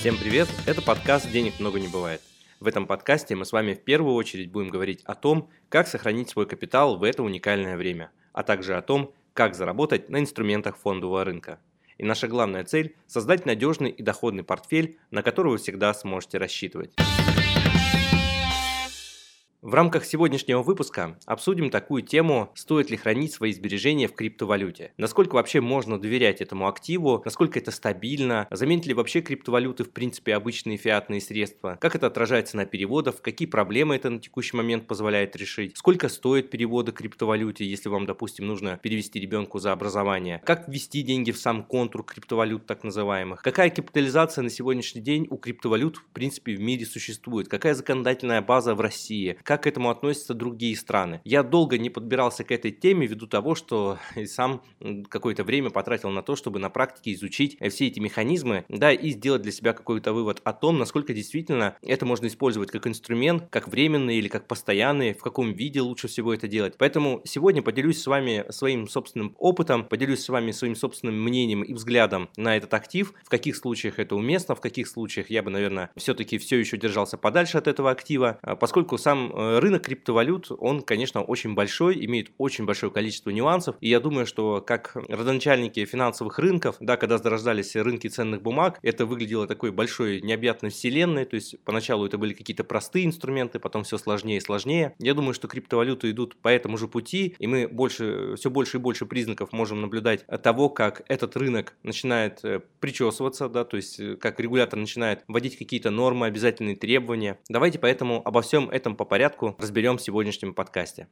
Всем привет! Это подкаст «Денег много не бывает». В этом подкасте мы с вами в первую очередь будем говорить о том, как сохранить свой капитал в это уникальное время, а также о том, как заработать на инструментах фондового рынка. И наша главная цель – создать надежный и доходный портфель, на который вы всегда сможете рассчитывать. В рамках сегодняшнего выпуска обсудим такую тему, стоит ли хранить свои сбережения в криптовалюте. Насколько вообще можно доверять этому активу, насколько это стабильно, заменит ли вообще криптовалюты в принципе обычные фиатные средства, как это отражается на переводах, какие проблемы это на текущий момент позволяет решить, сколько стоит переводы криптовалюте, если вам, допустим, нужно перевести ребенку за образование, как ввести деньги в сам контур криптовалют так называемых, какая капитализация на сегодняшний день у криптовалют в принципе в мире существует, какая законодательная база в России, как к этому относятся другие страны. Я долго не подбирался к этой теме ввиду того, что сам какое-то время потратил на то, чтобы на практике изучить э, все эти механизмы, да, и сделать для себя какой-то вывод о том, насколько действительно это можно использовать как инструмент, как временный или как постоянный, в каком виде лучше всего это делать. Поэтому сегодня поделюсь с вами своим собственным опытом, поделюсь с вами своим собственным мнением и взглядом на этот актив, в каких случаях это уместно, в каких случаях я бы, наверное, все-таки все еще держался подальше от этого актива, а поскольку сам э, рынок криптовалют, он, конечно, очень большой, имеет очень большое количество нюансов, и я думаю, что как родоначальники финансовых рынков, да, когда зарождались рынки ценных бумаг, это выглядело такой большой необъятной вселенной, то есть поначалу это были какие-то простые инструменты, потом все сложнее и сложнее. Я думаю, что криптовалюты идут по этому же пути, и мы больше, все больше и больше признаков можем наблюдать того, как этот рынок начинает э, причесываться, да, то есть э, как регулятор начинает вводить какие-то нормы, обязательные требования. Давайте поэтому обо всем этом по порядку порядку разберем в сегодняшнем подкасте.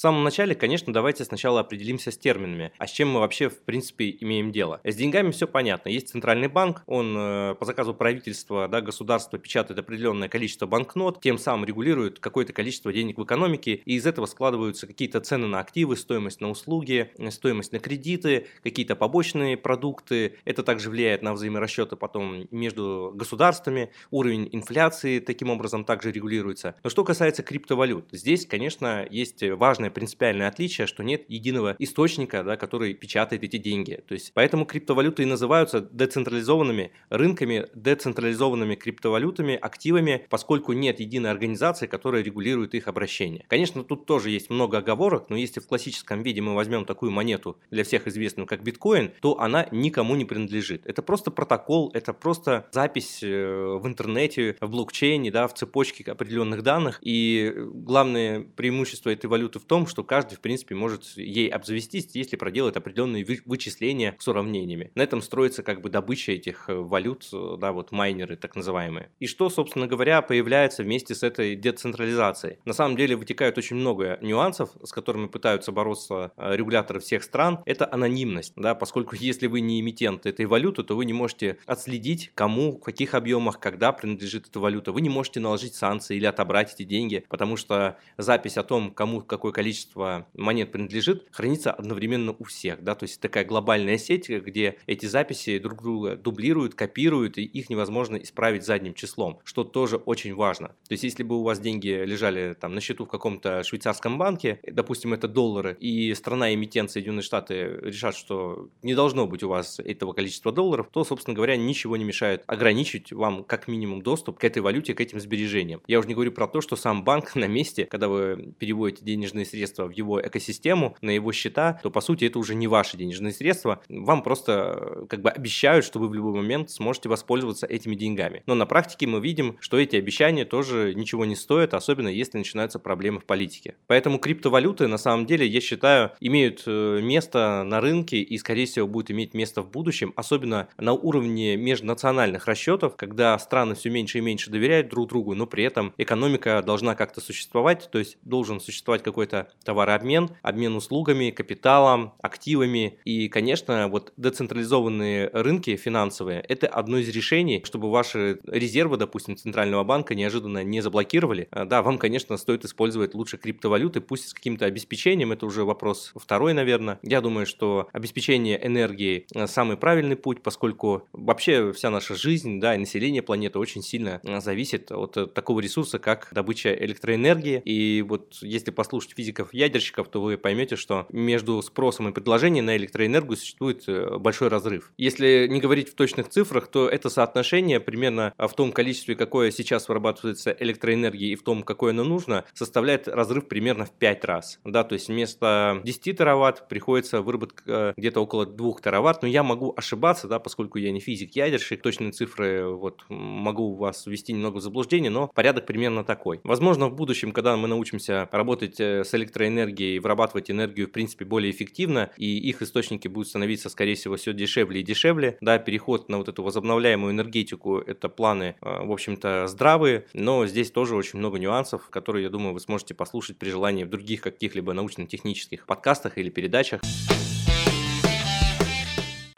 Самом начале, конечно, давайте сначала определимся с терминами, а с чем мы вообще, в принципе, имеем дело. С деньгами все понятно. Есть центральный банк, он э, по заказу правительства, да, государство печатает определенное количество банкнот, тем самым регулирует какое-то количество денег в экономике, и из этого складываются какие-то цены на активы, стоимость на услуги, стоимость на кредиты, какие-то побочные продукты. Это также влияет на взаиморасчеты потом между государствами, уровень инфляции таким образом также регулируется. Но что касается криптовалют, здесь, конечно, есть важная главное принципиальное отличие, что нет единого источника, да, который печатает эти деньги. То есть поэтому криптовалюты и называются децентрализованными рынками, децентрализованными криптовалютами, активами, поскольку нет единой организации, которая регулирует их обращение. Конечно, тут тоже есть много оговорок, но если в классическом виде мы возьмем такую монету для всех известную как биткоин, то она никому не принадлежит. Это просто протокол, это просто запись э, в интернете, в блокчейне, да, в цепочке определенных данных. И главное преимущество этой валюты в том, том, что каждый, в принципе, может ей обзавестись, если проделает определенные вычисления с уравнениями. На этом строится как бы добыча этих э, валют, э, да, вот майнеры так называемые. И что, собственно говоря, появляется вместе с этой децентрализацией? На самом деле вытекает очень много нюансов, с которыми пытаются бороться э, регуляторы всех стран. Это анонимность, да, поскольку если вы не эмитент этой валюты, то вы не можете отследить, кому, в каких объемах, когда принадлежит эта валюта. Вы не можете наложить санкции или отобрать эти деньги, потому что запись о том, кому какое количество количество монет принадлежит, хранится одновременно у всех, да, то есть такая глобальная сеть, где эти записи друг друга дублируют, копируют, и их невозможно исправить задним числом, что тоже очень важно. То есть если бы у вас деньги лежали там на счету в каком-то швейцарском банке, допустим, это доллары, и страна-эмитент Соединенные Штаты решат, что не должно быть у вас этого количества долларов, то, собственно говоря, ничего не мешает ограничить вам как минимум доступ к этой валюте, к этим сбережениям. Я уже не говорю про то, что сам банк на месте, когда вы переводите денежные средства средства в его экосистему, на его счета, то по сути это уже не ваши денежные средства. Вам просто э, как бы обещают, что вы в любой момент сможете воспользоваться этими деньгами. Но на практике мы видим, что эти обещания тоже ничего не стоят, особенно если начинаются проблемы в политике. Поэтому криптовалюты на самом деле, я считаю, имеют э, место на рынке и, скорее всего, будут иметь место в будущем, особенно на уровне межнациональных расчетов, когда страны все меньше и меньше доверяют друг другу, но при этом экономика должна как-то существовать, то есть должен существовать какой-то товарообмен, обмен услугами, капиталом, активами. И, конечно, вот децентрализованные рынки финансовые – это одно из решений, чтобы ваши резервы, допустим, Центрального банка неожиданно не заблокировали. А, да, вам, конечно, стоит использовать лучше криптовалюты, пусть с каким-то обеспечением, это уже вопрос второй, наверное. Я думаю, что обеспечение энергии – самый правильный путь, поскольку вообще вся наша жизнь, да, и население планеты очень сильно зависит от такого ресурса, как добыча электроэнергии. И вот если послушать физику физиков, ядерщиков, то вы поймете, что между спросом и предложением на электроэнергию существует э, большой разрыв. Если не говорить в точных цифрах, то это соотношение примерно в том количестве, какое сейчас вырабатывается электроэнергии и в том, какое оно нужно, составляет разрыв примерно в 5 раз. Да, то есть вместо 10 тераватт приходится выработка где-то около 2 тераватт, но я могу ошибаться, да, поскольку я не физик-ядерщик, точные цифры вот могу вас ввести немного в заблуждение, но порядок примерно такой. Возможно, в будущем, когда мы научимся работать э, с электроэнергией, вырабатывать энергию, в принципе, более эффективно, и их источники будут становиться, скорее всего, все дешевле и дешевле, да, переход на вот эту возобновляемую энергетику, это планы, э, в общем-то, здравые, но здесь тоже очень много нюансов, которые, я думаю, вы сможете послушать при желании в других каких-либо научно-технических подкастах или передачах.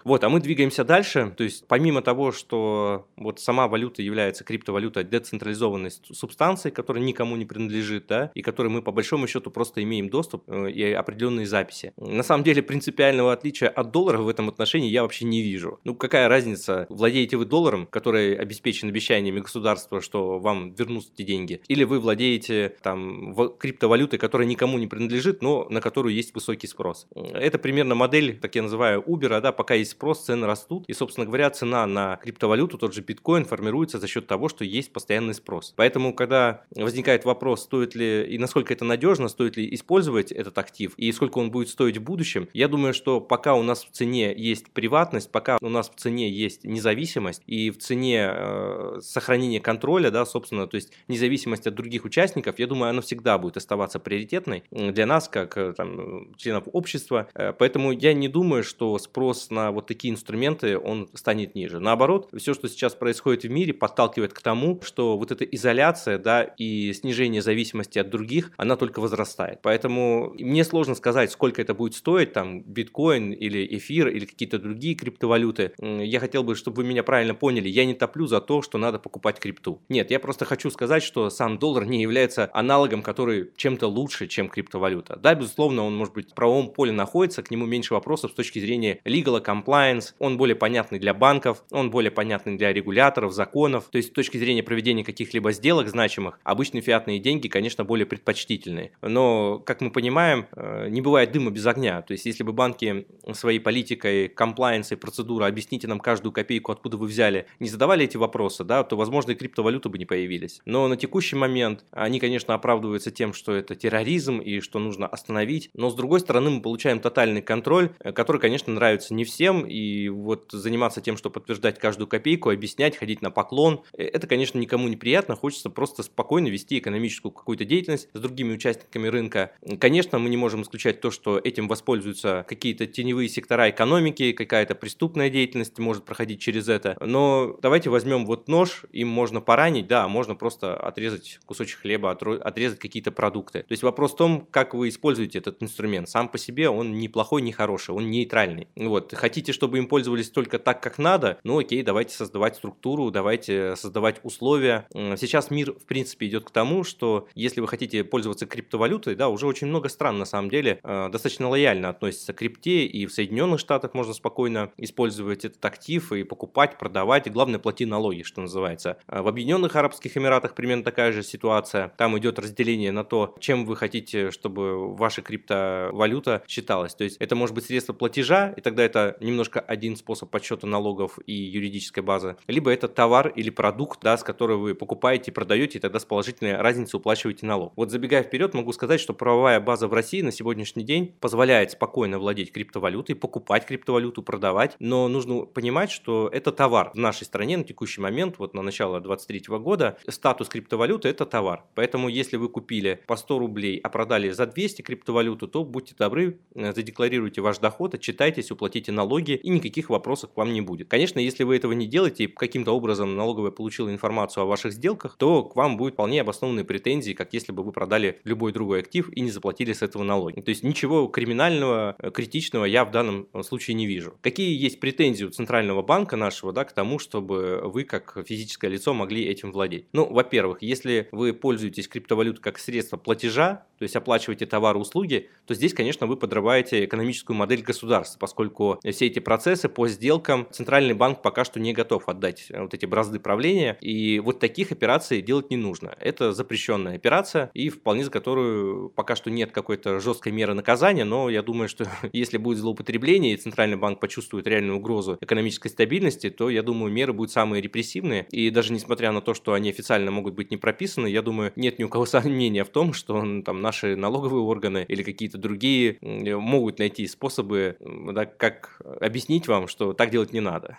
Вот, а мы двигаемся дальше. То есть, помимо того, что вот сама валюта является криптовалютой децентрализованной субстанцией, которая никому не принадлежит, да, и которой мы по большому счету просто имеем доступ э, и определенные записи. На самом деле, принципиального отличия от доллара в этом отношении я вообще не вижу. Ну, какая разница, владеете вы долларом, который обеспечен обещаниями государства, что вам вернут эти деньги, или вы владеете там криптовалютой, которая никому не принадлежит, но на которую есть высокий спрос. Это примерно модель, так я называю, Uber, да, пока есть спрос, цены растут. И, собственно говоря, цена на криптовалюту, тот же биткоин, формируется за счет того, что есть постоянный спрос. Поэтому, когда возникает вопрос, стоит ли и насколько это надежно, стоит ли использовать этот актив и сколько он будет стоить в будущем, я думаю, что пока у нас в цене есть приватность, пока у нас в цене есть независимость и в цене э, сохранение контроля, да, собственно, то есть независимость от других участников, я думаю, она всегда будет оставаться приоритетной для нас, как э, там, членов общества. Э, поэтому я не думаю, что спрос на вот вот такие инструменты, он станет ниже. Наоборот, все, что сейчас происходит в мире, подталкивает к тому, что вот эта изоляция, да, и снижение зависимости от других, она только возрастает. Поэтому мне сложно сказать, сколько это будет стоить, там, биткоин или эфир или какие-то другие криптовалюты. Я хотел бы, чтобы вы меня правильно поняли, я не топлю за то, что надо покупать крипту. Нет, я просто хочу сказать, что сам доллар не является аналогом, который чем-то лучше, чем криптовалюта. Да, безусловно, он, может быть, в правовом поле находится, к нему меньше вопросов с точки зрения legal, compliance, compliance, он более понятный для банков, он более понятный для регуляторов, законов. То есть с точки зрения проведения каких-либо сделок значимых, обычные фиатные деньги, конечно, более предпочтительные. Но, как мы понимаем, э, не бывает дыма без огня. То есть если бы банки своей политикой, комплайенс и процедуры объясните нам каждую копейку, откуда вы взяли, не задавали эти вопросы, да, то, возможно, и криптовалюты бы не появились. Но на текущий момент они, конечно, оправдываются тем, что это терроризм и что нужно остановить. Но, с другой стороны, мы получаем тотальный контроль, э, который, конечно, нравится не всем, и вот заниматься тем, что подтверждать каждую копейку, объяснять, ходить на поклон, э, это, конечно, никому не приятно, хочется просто спокойно вести экономическую какую-то деятельность с другими участниками рынка. Конечно, мы не можем исключать то, что этим воспользуются какие-то теневые сектора экономики, какая-то преступная деятельность может проходить через это, но давайте возьмем вот нож, им можно поранить, да, можно просто отрезать кусочек хлеба, отрезать какие-то продукты. То есть вопрос в том, как вы используете этот инструмент. Сам по себе он не плохой, не хороший, он нейтральный. Вот, хотите хотите, чтобы им пользовались только так, как надо, ну окей, давайте создавать структуру, давайте создавать условия. Сейчас мир, в принципе, идет к тому, что если вы хотите пользоваться криптовалютой, да, уже очень много стран, на самом деле, э, достаточно лояльно относятся к крипте, и в Соединенных Штатах можно спокойно использовать этот актив и покупать, продавать, и главное, плати налоги, что называется. А в Объединенных Арабских Эмиратах примерно такая же ситуация. Там идет разделение на то, чем вы хотите, чтобы ваша криптовалюта считалась. То есть это может быть средство платежа, и тогда это немного немножко один способ подсчета налогов и юридической базы, либо это товар или продукт, да, с которого вы покупаете продаете, и тогда с положительной разницей уплачиваете налог. Вот забегая вперед, могу сказать, что правовая база в России на сегодняшний день позволяет спокойно владеть криптовалютой, покупать криптовалюту, продавать, но нужно понимать, что это товар. В нашей стране на текущий момент, вот на начало 2023 года, статус криптовалюты – это товар. Поэтому если вы купили по 100 рублей, а продали за 200 криптовалюту, то будьте добры, э, задекларируйте ваш доход, отчитайтесь, уплатите налоги, налоги, и никаких вопросов к вам не будет. Конечно, если вы этого не делаете, и каким-то образом налоговая получила информацию о ваших сделках, то к вам будет вполне обоснованные претензии, как если бы вы продали любой другой актив и не заплатили с этого налоги. То есть ничего криминального, э, критичного я в данном случае не вижу. Какие есть претензии у Центрального банка нашего да, к тому, чтобы вы как физическое лицо могли этим владеть? Ну, во-первых, если вы пользуетесь криптовалютой как средство платежа, то есть оплачиваете товары услуги, то здесь, конечно, вы подрываете экономическую модель государства, поскольку все эти процессы по сделкам центральный банк пока что не готов отдать вот эти бразды правления, и вот таких операций делать не нужно. Это запрещенная операция, и вполне за которую пока что нет какой-то жесткой меры наказания, но я думаю, что если будет злоупотребление, и центральный банк почувствует реальную угрозу экономической стабильности, то, я думаю, меры будут самые репрессивные, и даже несмотря на то, что они официально могут быть не прописаны, я думаю, нет ни у кого сомнения в том, что там наши налоговые органы или какие-то другие могут найти способы, да, как объяснить вам, что так делать не надо.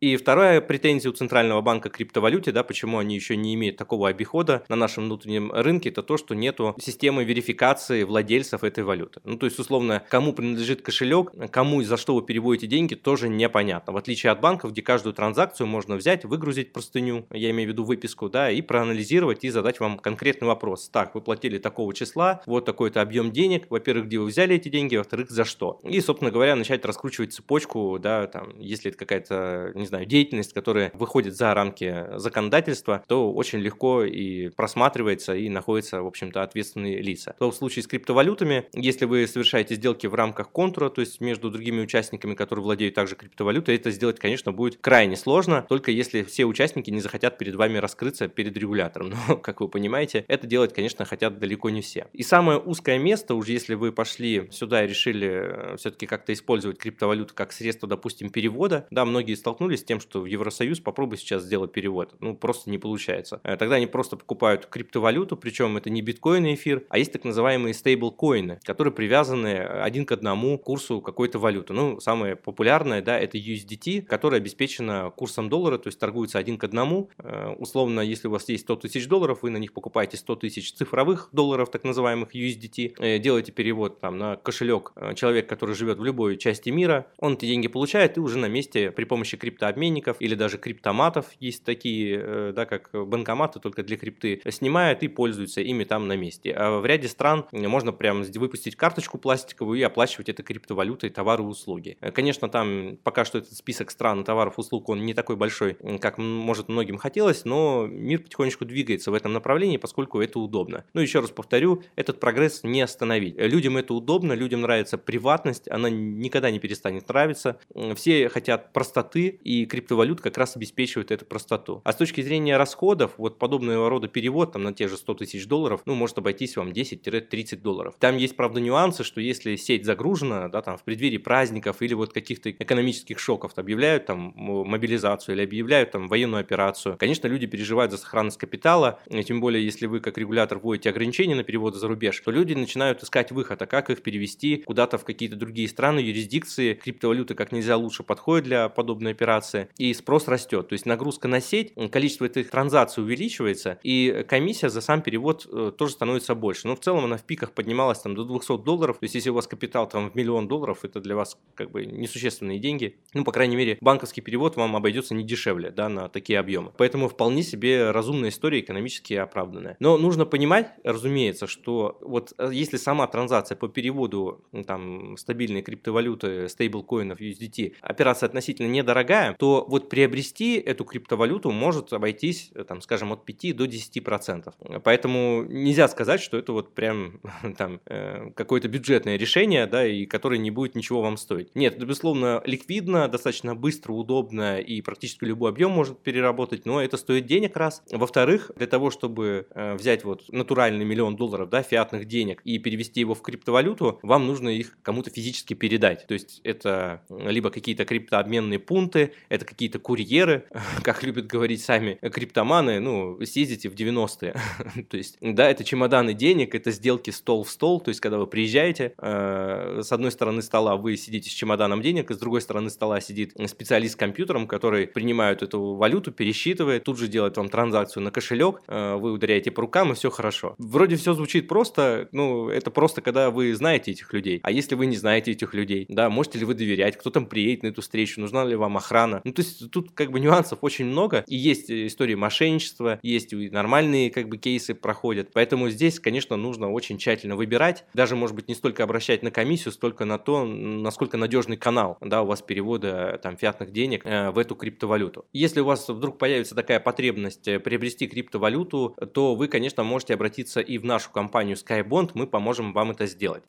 И вторая претензия у Центрального банка к криптовалюте, да, почему они еще не имеют такого обихода на нашем внутреннем рынке, это то, что нету системы верификации владельцев этой валюты. Ну, то есть, условно, кому принадлежит кошелек, кому и за что вы переводите деньги, тоже непонятно. В отличие от банков, где каждую транзакцию можно взять, выгрузить простыню, я имею в виду выписку, да, и проанализировать и задать вам конкретный вопрос. Так, вы платили такого числа, вот такой-то объем денег, во-первых, где вы взяли эти деньги, во-вторых, за что. И, собственно говоря, начать раскручивать цепочку, да, там, если это какая-то, не знаю, деятельность, которая выходит за рамки законодательства, то очень легко и просматривается и находятся, в общем-то, ответственные лица. То в случае с криптовалютами, если вы совершаете сделки в рамках контура, то есть между другими участниками, которые владеют также криптовалютой, это сделать, конечно, будет крайне сложно, только если все участники не захотят перед вами раскрыться перед регулятором. Но, как вы понимаете, это делать, конечно, хотят далеко не все. И самое узкое место, уже если вы пошли сюда и решили э, все-таки как-то использовать криптовалюту как средство, допустим, перевода, да, многие столкнулись с тем, что в Евросоюз попробуй сейчас сделать перевод. Ну, просто не получается. Э, тогда они просто покупают криптовалюту, причем это не биткоин и эфир, а есть так называемые стейблкоины, которые привязаны э, один к одному к курсу какой-то валюты. Ну, самое популярное, да, это USDT, которая обеспечена курсом доллара, то есть торгуется один к одному. Э, условно, если у вас есть 100 тысяч долларов, вы на них покупаете 100 тысяч цифровых долларов, так называемых USDT, делаете перевод там на кошелек человек, который живет в любой части мира, он эти деньги получает и уже на месте при помощи криптообменников или даже криптоматов есть такие, э, да, как банкоматы, только для крипты, снимают и пользуются ими там на месте. А в ряде стран можно прям выпустить карточку пластиковую и оплачивать это криптовалютой товары и услуги. Э, конечно, там пока что этот список стран товаров услуг, он не такой большой, как может многим хотелось, но мир потихонечку двигается в этом направлении, поскольку это удобно. Ну, еще раз повторю, этот прогресс не остановить. Людям это удобно, людям нравится приватность, она никогда не перестанет нравиться. Все хотят простоты, и криптовалюта валют как раз обеспечивают эту простоту. А с точки зрения расходов, вот подобного рода перевод там, на те же 100 тысяч долларов, ну, может обойтись вам 10-30 долларов. Там есть, правда, нюансы, что если сеть загружена, да, там в преддверии праздников или вот каких-то экономических шоков, объявляют там мобилизацию или объявляют там военную операцию, конечно, люди переживают за сохранность капитала, и тем более, если вы как регулятор вводите ограничения на переводы за рубеж, то люди начинают искать выход, а как их перевести куда-то в какие-то другие страны, юрисдикции, криптовалюты как нельзя лучше подходят для подобной операции. И спрос растет. То есть нагрузка на сеть, количество этих транзакций увеличивается, и комиссия за сам перевод э, тоже становится больше. Но в целом она в пиках поднималась там до 200 долларов. То есть если у вас капитал там в миллион долларов, это для вас как бы несущественные деньги. Ну, по крайней мере, банковский перевод вам обойдется не дешевле, да, на такие объемы. Поэтому вполне себе разумная история, экономически оправданная. Но нужно понимать, разумеется, что вот э, если сама транзакция по переводу там стабильной криптовалюты, стейблкоинов, USDT, операция относительно недорогая, то вот приобрести эту криптовалюту может обойтись, э, там, скажем, от 5 до 10%. Поэтому нельзя сказать, что это вот прям там э, какое-то бюджетное решение, да, и которое не будет ничего вам стоить. Нет, это, безусловно, ликвидно, достаточно быстро, удобно, и практически любой объем может переработать, но это стоит денег раз. Во-вторых, для того, чтобы э, взять вот натуральный миллион долларов, да, фиатных денег и перевести его в криптовалюту, вам нужно их кому-то физически передать. То есть это либо какие-то криптообменные пункты, это какие-то курьеры, как любят говорить сами криптоманы, ну, съездите в 90-е. то есть, да, это чемоданы денег, это сделки стол в стол, то есть, когда вы приезжаете, э, с одной стороны стола вы сидите с чемоданом денег, с другой стороны стола сидит специалист с компьютером, который принимает эту валюту, пересчитывает, тут же делает вам транзакцию на кошелек, э, вы ударяете по рукам, и все хорошо. Вроде все звучит просто, ну, это просто когда вы знаете этих людей. А если вы не знаете этих людей, да, можете ли вы доверять, кто там приедет на эту встречу, нужна ли вам охрана. Ну, то есть, тут как бы нюансов очень много, и есть истории мошенничества, есть и нормальные как бы кейсы проходят, поэтому здесь, конечно, нужно очень тщательно выбирать, даже, может быть, не столько обращать на комиссию, столько на то, насколько надежный канал, да, у вас перевода там фиатных денег э, в эту криптовалюту. Если у вас вдруг появится такая потребность э, приобрести криптовалюту, то вы, конечно, можете обратиться и в нашу компанию Skybond, мы поможем вам это сделать.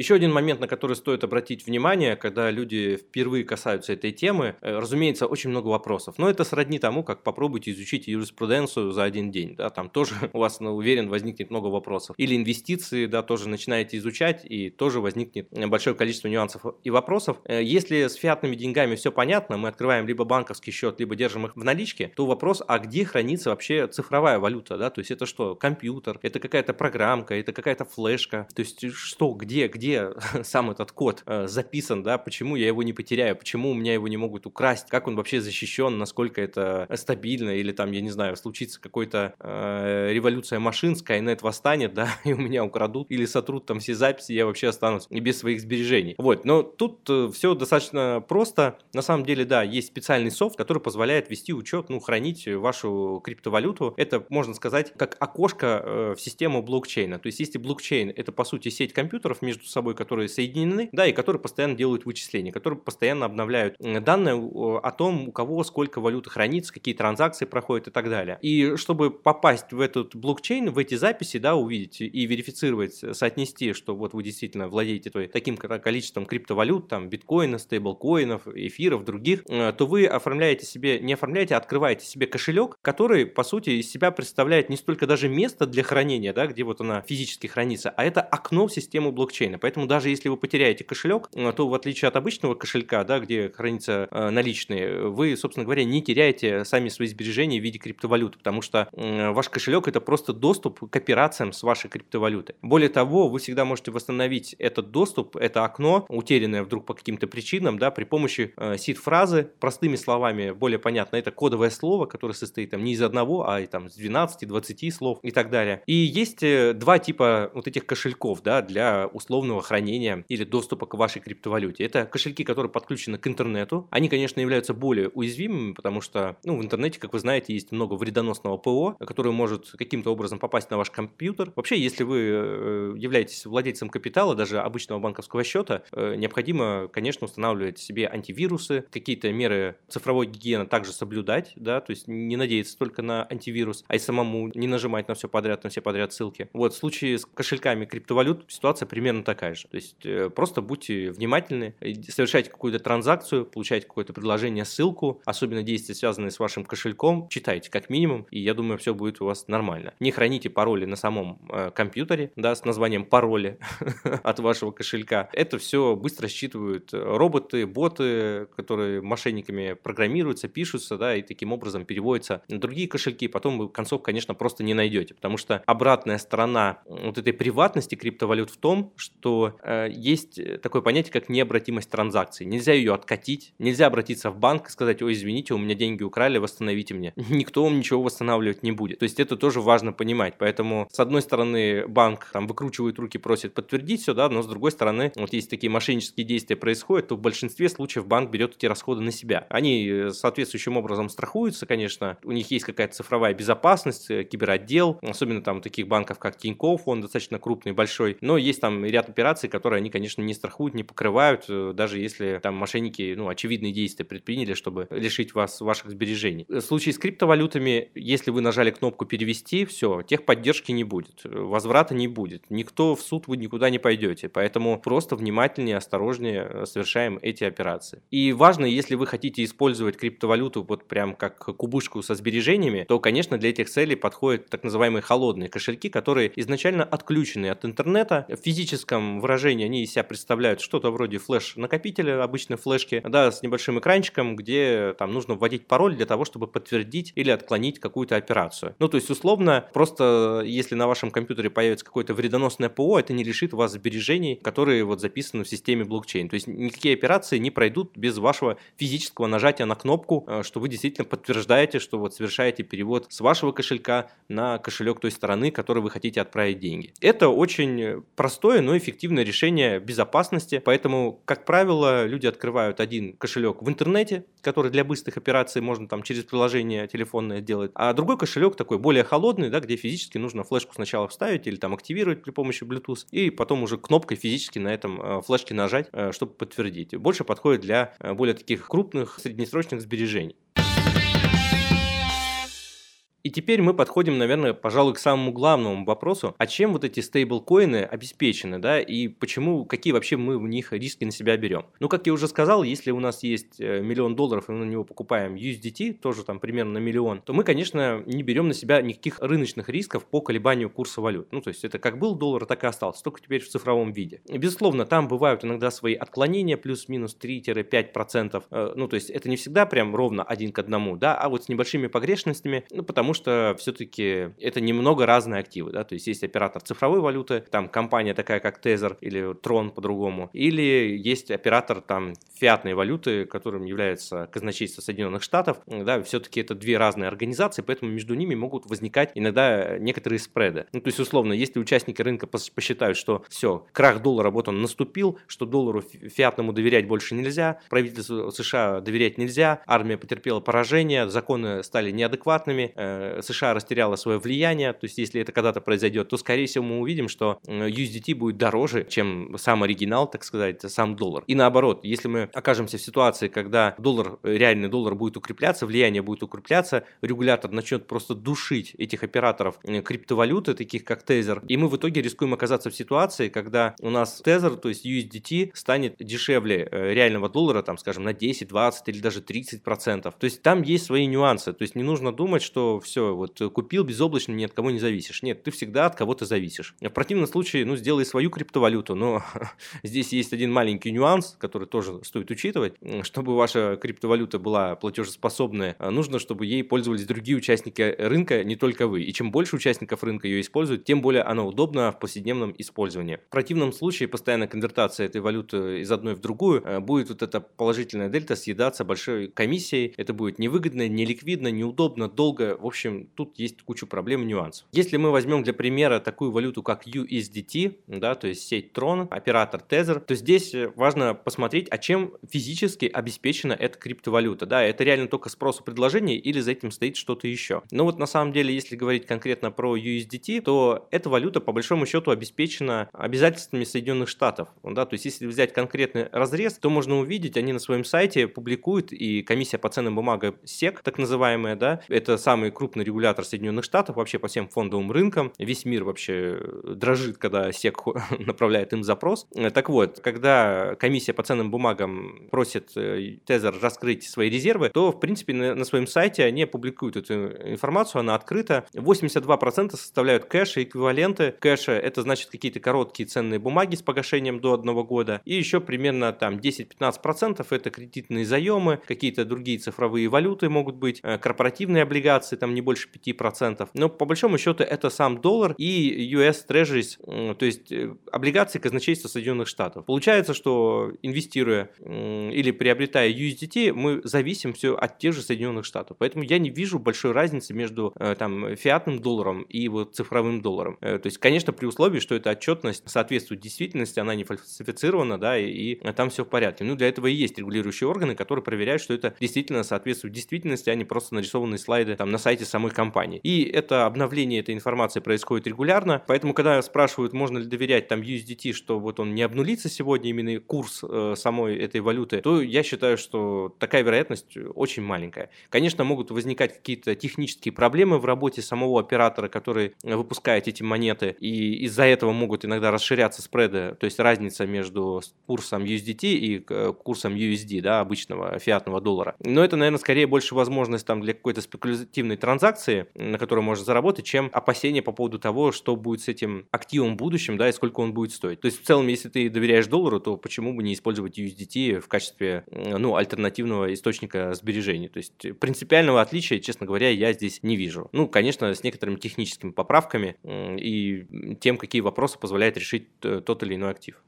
Еще один момент, на который стоит обратить внимание, когда люди впервые касаются этой темы, э, разумеется, очень много вопросов. Но это сродни тому, как попробуйте изучить юриспруденцию за один день. Да, там тоже у вас, ну, уверен, возникнет много вопросов. Или инвестиции, да, тоже начинаете изучать, и тоже возникнет большое количество нюансов и вопросов. Э, если с фиатными деньгами все понятно, мы открываем либо банковский счет, либо держим их в наличке, то вопрос, а где хранится вообще цифровая валюта, да, то есть это что, компьютер, это какая-то программка, это какая-то флешка, то есть что, где, где сам этот код э, записан, да, почему я его не потеряю, почему у меня его не могут украсть, как он вообще защищен, насколько это стабильно, или там, я не знаю, случится какой-то э, революция машин, Skynet восстанет, да, и у меня украдут, или сотрут там все записи, я вообще останусь без своих сбережений. Вот, но тут э, все достаточно просто. На самом деле, да, есть специальный софт, который позволяет вести учет, ну, хранить вашу криптовалюту. Это, можно сказать, как окошко э, в систему блокчейна. То есть, если блокчейн – это, по сути, сеть компьютеров между собой, которые соединены, да, и которые постоянно делают вычисления, которые постоянно обновляют данные о том, у кого сколько валюты хранится, какие транзакции проходят и так далее. И чтобы попасть в этот блокчейн, в эти записи, да, увидеть и верифицировать, соотнести, что вот вы действительно владеете таким количеством криптовалют, там, биткоина, стейблкоинов, эфиров, других, э, то вы оформляете себе, не оформляете, а открываете себе кошелек, который, по сути, из себя представляет не столько даже место для хранения, да, где вот она физически хранится, а это окно в систему блокчейна. Поэтому даже если вы потеряете кошелек, э, то в отличие от обычного кошелька, да, где хранятся э, наличные, вы, собственно говоря, не теряете сами свои сбережения в виде криптовалюты, потому что ваш кошелек это просто доступ к операциям с вашей криптовалютой. Более того, вы всегда можете восстановить этот доступ, это окно, утерянное вдруг по каким-то причинам, да, при помощи э, сид-фразы, простыми словами, более понятно, это кодовое слово, которое состоит там не из одного, а там из 12-20 слов и так далее. И есть два типа вот этих кошельков, да, для условного хранения или доступа к вашей криптовалюте. Это кошельки, которые подключены к интернету. Они, конечно, являются более уязвимыми, потому что, ну, в интернете, как вы знаете, есть много вредоносного ПО, которое может каким-то образом попасть на ваш компьютер. Вообще, если вы э, являетесь владельцем капитала, даже обычного банковского счета, э, необходимо, конечно, устанавливать себе антивирусы, какие-то меры цифровой гигиены также соблюдать, да, то есть не надеяться только на антивирус, а и самому не нажимать на все подряд, на все подряд ссылки. Вот в случае с кошельками криптовалют ситуация примерно такая же. То есть э, просто будьте внимательны, совершайте какую-то транзакцию, получайте какое-то предложение, ссылку, особенно действия, связанные с вашим кошельком, читайте как минимум, и я думаю, все будет у вас нормально. Не храните пароли на самом э, компьютере, да, с названием пароли от вашего кошелька. Это все быстро считывают роботы, боты, которые мошенниками программируются, пишутся, да, и таким образом переводятся на другие кошельки. Потом вы концов, конечно, просто не найдете, потому что обратная сторона вот этой приватности криптовалют в том, что э, есть такое понятие, как необратимость транзакций. Нельзя ее откатить, нельзя обратиться в банк и сказать, ой, извините, у меня деньги украли, восстановите мне. Никто вам ничего восстанавливать не будет. То есть это тоже важно понимать. Поэтому, с одной стороны, банк там выкручивает руки, просит подтвердить все, да, но с другой стороны, вот если такие мошеннические действия происходят, то в большинстве случаев банк берет эти расходы на себя. Они э, соответствующим образом страхуются, конечно, у них есть какая-то цифровая безопасность, э, киберотдел, особенно там таких банков, как Тинькофф, он достаточно крупный, большой, но есть там ряд операций, которые они, конечно, не страхуют, не покрывают, э, даже если там мошенники, ну, очевидные действия предприняли, чтобы лишить вас ваших сбережений. В случае с криптовалютами, если вы нажали кнопку «Перевести», все, техподдержки не будет, возврата не будет, никто в суд вы никуда не пойдете, поэтому просто внимательнее, осторожнее совершаем эти операции. И важно, если вы хотите использовать криптовалюту вот прям как кубышку со сбережениями, то, конечно, для этих целей подходят так называемые холодные кошельки, которые изначально отключены от интернета. В физическом выражении они из себя представляют что-то вроде флеш-накопителя, обычной флешки, да, с небольшим экранчиком, где там нужно вводить пароль для того, чтобы подтвердить или отклонить какую-то операцию. Ну, то есть, условно, просто если на вашем компьютере появится какое-то вредоносное ПО, это не лишит вас сбережений, которые вот записаны в системе блокчейн. То есть, никакие операции не пройдут без вашего физического нажатия на кнопку, э, что вы действительно подтверждаете, что вот совершаете перевод с вашего кошелька на кошелек той стороны, которой вы хотите отправить деньги. Это очень простое, но эффективное решение безопасности, поэтому, как правило, люди открывают один кошелек в интернете, который для быстрых операций можно там через приложение телефонное делать, а другой кошелек такой более холодный, да, где физически нужно флешку сначала вставить или там активировать при помощи Bluetooth, и потом уже кнопкой физически на этом э, флешке нажать, э, чтобы подтвердить. Больше подходит для более таких крупных среднесрочных сбережений. И теперь мы подходим, наверное, пожалуй, к самому главному вопросу, а чем вот эти стейблкоины обеспечены, да, и почему, какие вообще мы в них риски на себя берем. Ну, как я уже сказал, если у нас есть э, миллион долларов, и мы на него покупаем USDT, тоже там примерно на миллион, то мы, конечно, не берем на себя никаких рыночных рисков по колебанию курса валют. Ну, то есть это как был доллар, так и остался, только теперь в цифровом виде. И, безусловно, там бывают иногда свои отклонения, плюс-минус 3-5%. Э, ну, то есть это не всегда прям ровно один к одному, да, а вот с небольшими погрешностями, ну, потому что все-таки это немного разные активы, да, то есть есть оператор цифровой валюты, там компания такая, как Tether или Tron по-другому, или есть оператор там фиатной валюты, которым является казначейство Соединенных Штатов, да, все-таки это две разные организации, поэтому между ними могут возникать иногда некоторые спреды. Ну, то есть, условно, если участники рынка посчитают, что все, крах доллара, вот он наступил, что доллару фиатному доверять больше нельзя, правительству США доверять нельзя, армия потерпела поражение, законы стали неадекватными, э, США растеряла свое влияние, то есть, если это когда-то произойдет, то, скорее всего, мы увидим, что USDT будет дороже, чем сам оригинал, так сказать, сам доллар. И наоборот, если мы окажемся в ситуации, когда доллар, реальный доллар будет укрепляться, влияние будет укрепляться, регулятор начнет просто душить этих операторов э, криптовалюты, таких как Tether, и мы в итоге рискуем оказаться в ситуации, когда у нас Tether, то есть USDT, станет дешевле э, реального доллара, там, скажем, на 10, 20 или даже 30 процентов. То есть там есть свои нюансы, то есть не нужно думать, что все, вот купил безоблачно, ни от кого не зависишь. Нет, ты всегда от кого-то зависишь. В противном случае, ну, сделай свою криптовалюту, но здесь есть один маленький нюанс, который тоже стоит учитывать. Чтобы ваша криптовалюта была платежеспособная, нужно, чтобы ей пользовались другие участники рынка, не только вы. И чем больше участников рынка ее используют, тем более она удобна в повседневном использовании. В противном случае постоянная конвертация этой валюты из одной в другую э, будет вот эта положительная дельта съедаться большой комиссией. Это будет невыгодно, неликвидно, неудобно, долго. В общем, тут есть куча проблем и нюансов. Если мы возьмем для примера такую валюту, как USDT, да, то есть сеть Tron, оператор Tether, то здесь важно посмотреть, а чем физически обеспечена эта криптовалюта. Да, это реально только спрос и предложение или за этим стоит что-то еще. Но вот на самом деле, если говорить конкретно про USDT, то эта валюта по большому счету обеспечена обязательствами Соединенных Штатов. Да, то есть если взять конкретный разрез, то можно увидеть, они на своем сайте публикуют, и комиссия по ценным бумагам SEC, так называемая, да, это самый крупный регулятор Соединенных Штатов вообще по всем фондовым рынкам. Весь мир вообще дрожит, когда SEC направляет им запрос. Так вот, когда комиссия по ценным бумагам просит Тезер раскрыть свои резервы, то, в принципе, на, своем сайте они публикуют эту информацию, она открыта. 82% составляют кэш и эквиваленты кэша. Это значит какие-то короткие ценные бумаги с погашением до одного года. И еще примерно там 10-15% это кредитные заемы, какие-то другие цифровые валюты могут быть, э, корпоративные облигации, там не больше 5%. Но по большому счету это сам доллар и US Treasuries, то есть э, облигации казначейства Соединенных Штатов. Получается, что инвестируя или приобретая USDT, мы зависим все от тех же Соединенных Штатов. Поэтому я не вижу большой разницы между э, там фиатным долларом и вот цифровым долларом. Э, то есть, конечно, при условии, что эта отчетность соответствует действительности, она не фальсифицирована, да, и, и там все в порядке. Ну, для этого и есть регулирующие органы, которые проверяют, что это действительно соответствует действительности, а не просто нарисованные слайды там на сайте самой компании. И это обновление этой информации происходит регулярно, поэтому, когда спрашивают, можно ли доверять там USDT, что вот он не обнулится сегодня, именно курс э, самой этой валюты, то я считаю, что такая вероятность очень маленькая. Конечно, могут возникать какие-то технические проблемы в работе самого оператора, который выпускает эти монеты, и из-за этого могут иногда расширяться спреды, то есть разница между курсом USDT и э, курсом USD, да, обычного фиатного доллара. Но это, наверное, скорее больше возможность там для какой-то спекулятивной транзакции, на которой можно заработать, чем опасения по поводу того, что будет с этим активом в будущем, да, и сколько он будет стоить. То есть, в целом, если ты доверяешь доллару, то почему бы не использовать USDT в качестве, ну, альтернативного источника сбережений? То есть, принципиального отличия, честно говоря, я здесь не вижу. Ну, конечно, с некоторыми техническими поправками и тем, какие вопросы позволяет решить э, тот или иной актив.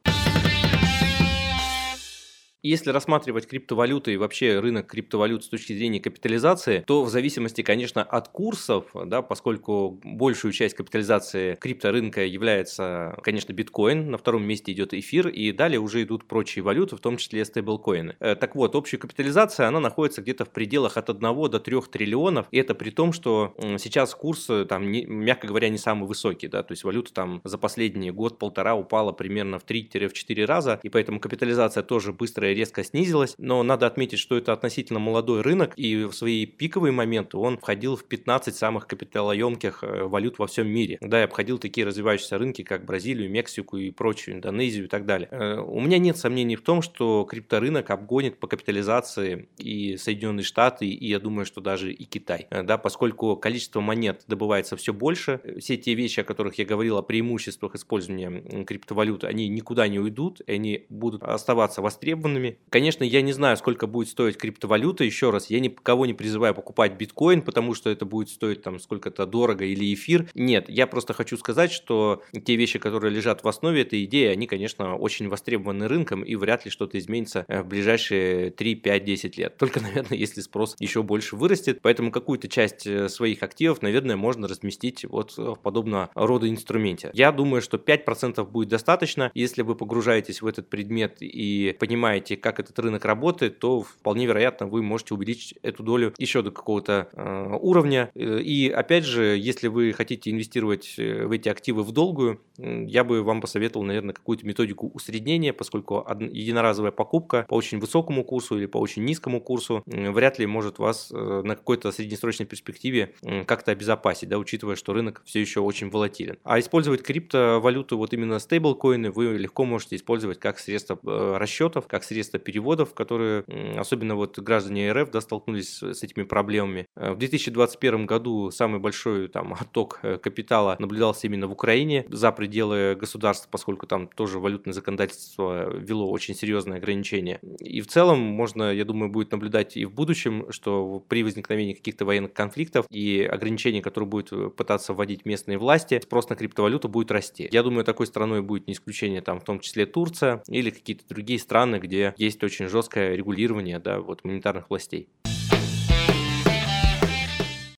Если рассматривать криптовалюты и вообще рынок криптовалют с точки зрения капитализации, то в зависимости, конечно, от курсов, да, поскольку большую часть капитализации крипторынка является, конечно, биткоин, на втором месте идет эфир, и далее уже идут прочие валюты, в том числе стейблкоины. Э, так вот, общая капитализация, она находится где-то в пределах от 1 до 3 триллионов, и это при том, что сейчас курс, э, там, не, мягко говоря, не самый высокий, да, то есть валюта там за последний год-полтора упала примерно в 3-4 раза, и поэтому капитализация тоже резко снизилась, но надо отметить, что это относительно молодой рынок, и в свои пиковые моменты он входил в 15 самых капиталоемких э, валют во всем мире. Да, я обходил такие развивающиеся рынки, как Бразилию, Мексику и прочую, Индонезию и так далее. Э, у меня нет сомнений в том, что крипторынок обгонит по капитализации и Соединенные Штаты, и я думаю, что даже и Китай, э, да, поскольку количество монет добывается все больше, все те вещи, о которых я говорил, о преимуществах использования криптовалюты, они никуда не уйдут, они будут оставаться востребованными. Конечно, я не знаю, сколько будет стоить криптовалюта, еще раз, я никого не призываю покупать биткоин, потому что это будет стоить там сколько-то дорого или эфир. Нет, я просто хочу сказать, что те вещи, которые лежат в основе этой идеи, они, конечно, очень востребованы рынком, и вряд ли что-то изменится э, в ближайшие 3, 5, 10 лет. Только, наверное, если спрос еще больше вырастет. Поэтому какую-то часть э, своих активов, наверное, можно разместить вот в подобного рода инструменте. Я думаю, что 5% будет достаточно. Если вы погружаетесь в этот предмет и понимаете, как этот рынок работает, то вполне вероятно вы можете увеличить эту долю еще до какого-то э, уровня. Э, и опять же, если вы хотите инвестировать в эти активы в долгую, я бы вам посоветовал, наверное, какую-то методику усреднения, поскольку единоразовая покупка по очень высокому курсу или по очень низкому курсу вряд ли может вас э, на какой-то среднесрочной перспективе как-то обезопасить, да, учитывая, что рынок все еще очень волатилен. А использовать криптовалюту, вот именно стейблкоины, вы легко можете использовать как средство э, расчетов, как средство переводов, которые, особенно вот граждане РФ, да, столкнулись с этими проблемами. Э, в 2021 году самый большой там отток капитала наблюдался именно в Украине за пределы государства, поскольку там тоже валютное законодательство вело очень серьезные ограничения. И в целом можно, я думаю, будет наблюдать и в будущем, что при возникновении каких-то военных конфликтов и ограничений, которые будут пытаться вводить местные власти, спрос на криптовалюту будет расти. Я думаю, такой страной будет не исключение, там, в том числе Турция или какие-то другие страны, где есть очень жесткое регулирование да, вот, монетарных властей.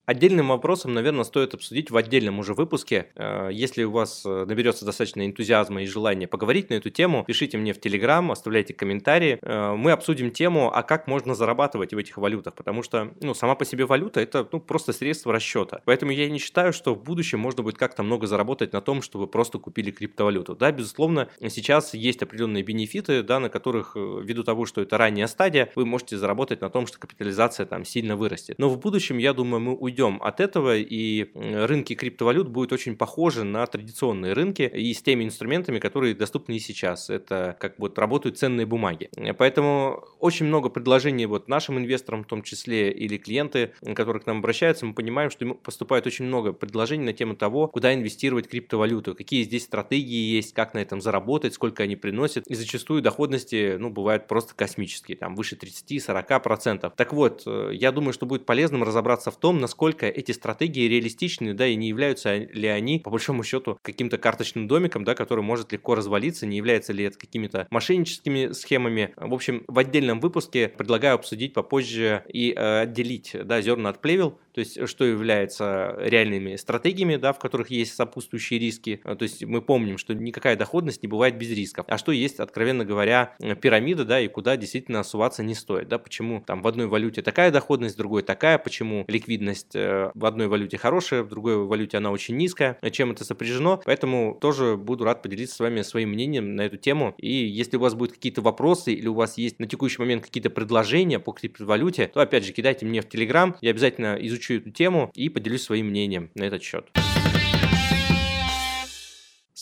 Отдельным вопросом, наверное, стоит обсудить в отдельном уже выпуске. Э, если у вас э, наберется достаточно энтузиазма и желания поговорить на эту тему, пишите мне в Телеграм, оставляйте комментарии. Э, мы обсудим тему, а как можно зарабатывать в этих валютах, потому что ну, сама по себе валюта это ну, просто средство расчета. Поэтому я не считаю, что в будущем можно будет как-то много заработать на том, что вы просто купили криптовалюту. Да, безусловно, сейчас есть определенные бенефиты, да, на которых, ввиду того, что это ранняя стадия, вы можете заработать на том, что капитализация там сильно вырастет. Но в будущем, я думаю, мы уйдем уйдем от этого, и рынки криптовалют будут очень похожи на традиционные рынки и с теми инструментами, которые доступны и сейчас. Это как вот работают ценные бумаги. Поэтому очень много предложений вот нашим инвесторам в том числе или клиенты, которые к нам обращаются, мы понимаем, что им поступает очень много предложений на тему того, куда инвестировать криптовалюту, какие здесь стратегии есть, как на этом заработать, сколько они приносят. И зачастую доходности, ну, бывают просто космические, там выше 30-40%. Так вот, э, я думаю, что будет полезным разобраться в том, насколько насколько эти стратегии реалистичны, да, и не являются ли они, по большому счету, каким-то карточным домиком, да, который может легко развалиться, не является ли это какими-то мошенническими схемами. В общем, в отдельном выпуске предлагаю обсудить попозже и э, отделить, да, зерна от плевел, то есть что является реальными стратегиями, да, в которых есть сопутствующие риски. То есть мы помним, что никакая доходность не бывает без рисков. А что есть, откровенно говоря, пирамида, да, и куда действительно суваться не стоит, да, почему там в одной валюте такая доходность, в другой такая, почему ликвидность Э, в одной валюте хорошая, в другой валюте она очень низкая, чем это сопряжено. Поэтому тоже буду рад поделиться с вами своим мнением на эту тему. И если у вас будут какие-то вопросы или у вас есть на текущий момент какие-то предложения по криптовалюте, то опять же кидайте мне в Телеграм, я обязательно изучу эту тему и поделюсь своим мнением на этот счет.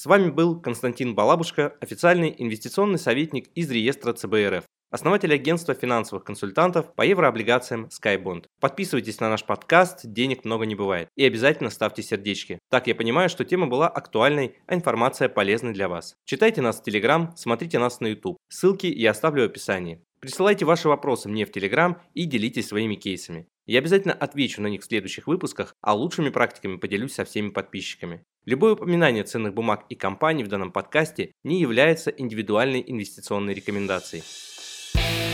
С вами был Константин Балабушка, официальный инвестиционный советник из реестра ЦБРФ основатель агентства финансовых консультантов по еврооблигациям SkyBond. Подписывайтесь на наш подкаст «Денег много не бывает» и обязательно ставьте сердечки. Так я понимаю, что тема была актуальной, а информация полезной для вас. Читайте нас в Telegram, смотрите нас на YouTube. Ссылки я оставлю в описании. Присылайте ваши вопросы мне в Telegram и делитесь своими кейсами. Я обязательно отвечу на них в следующих выпусках, а лучшими практиками поделюсь со всеми подписчиками. Любое упоминание ценных бумаг и компаний в данном подкасте не является индивидуальной инвестиционной рекомендацией. Thank you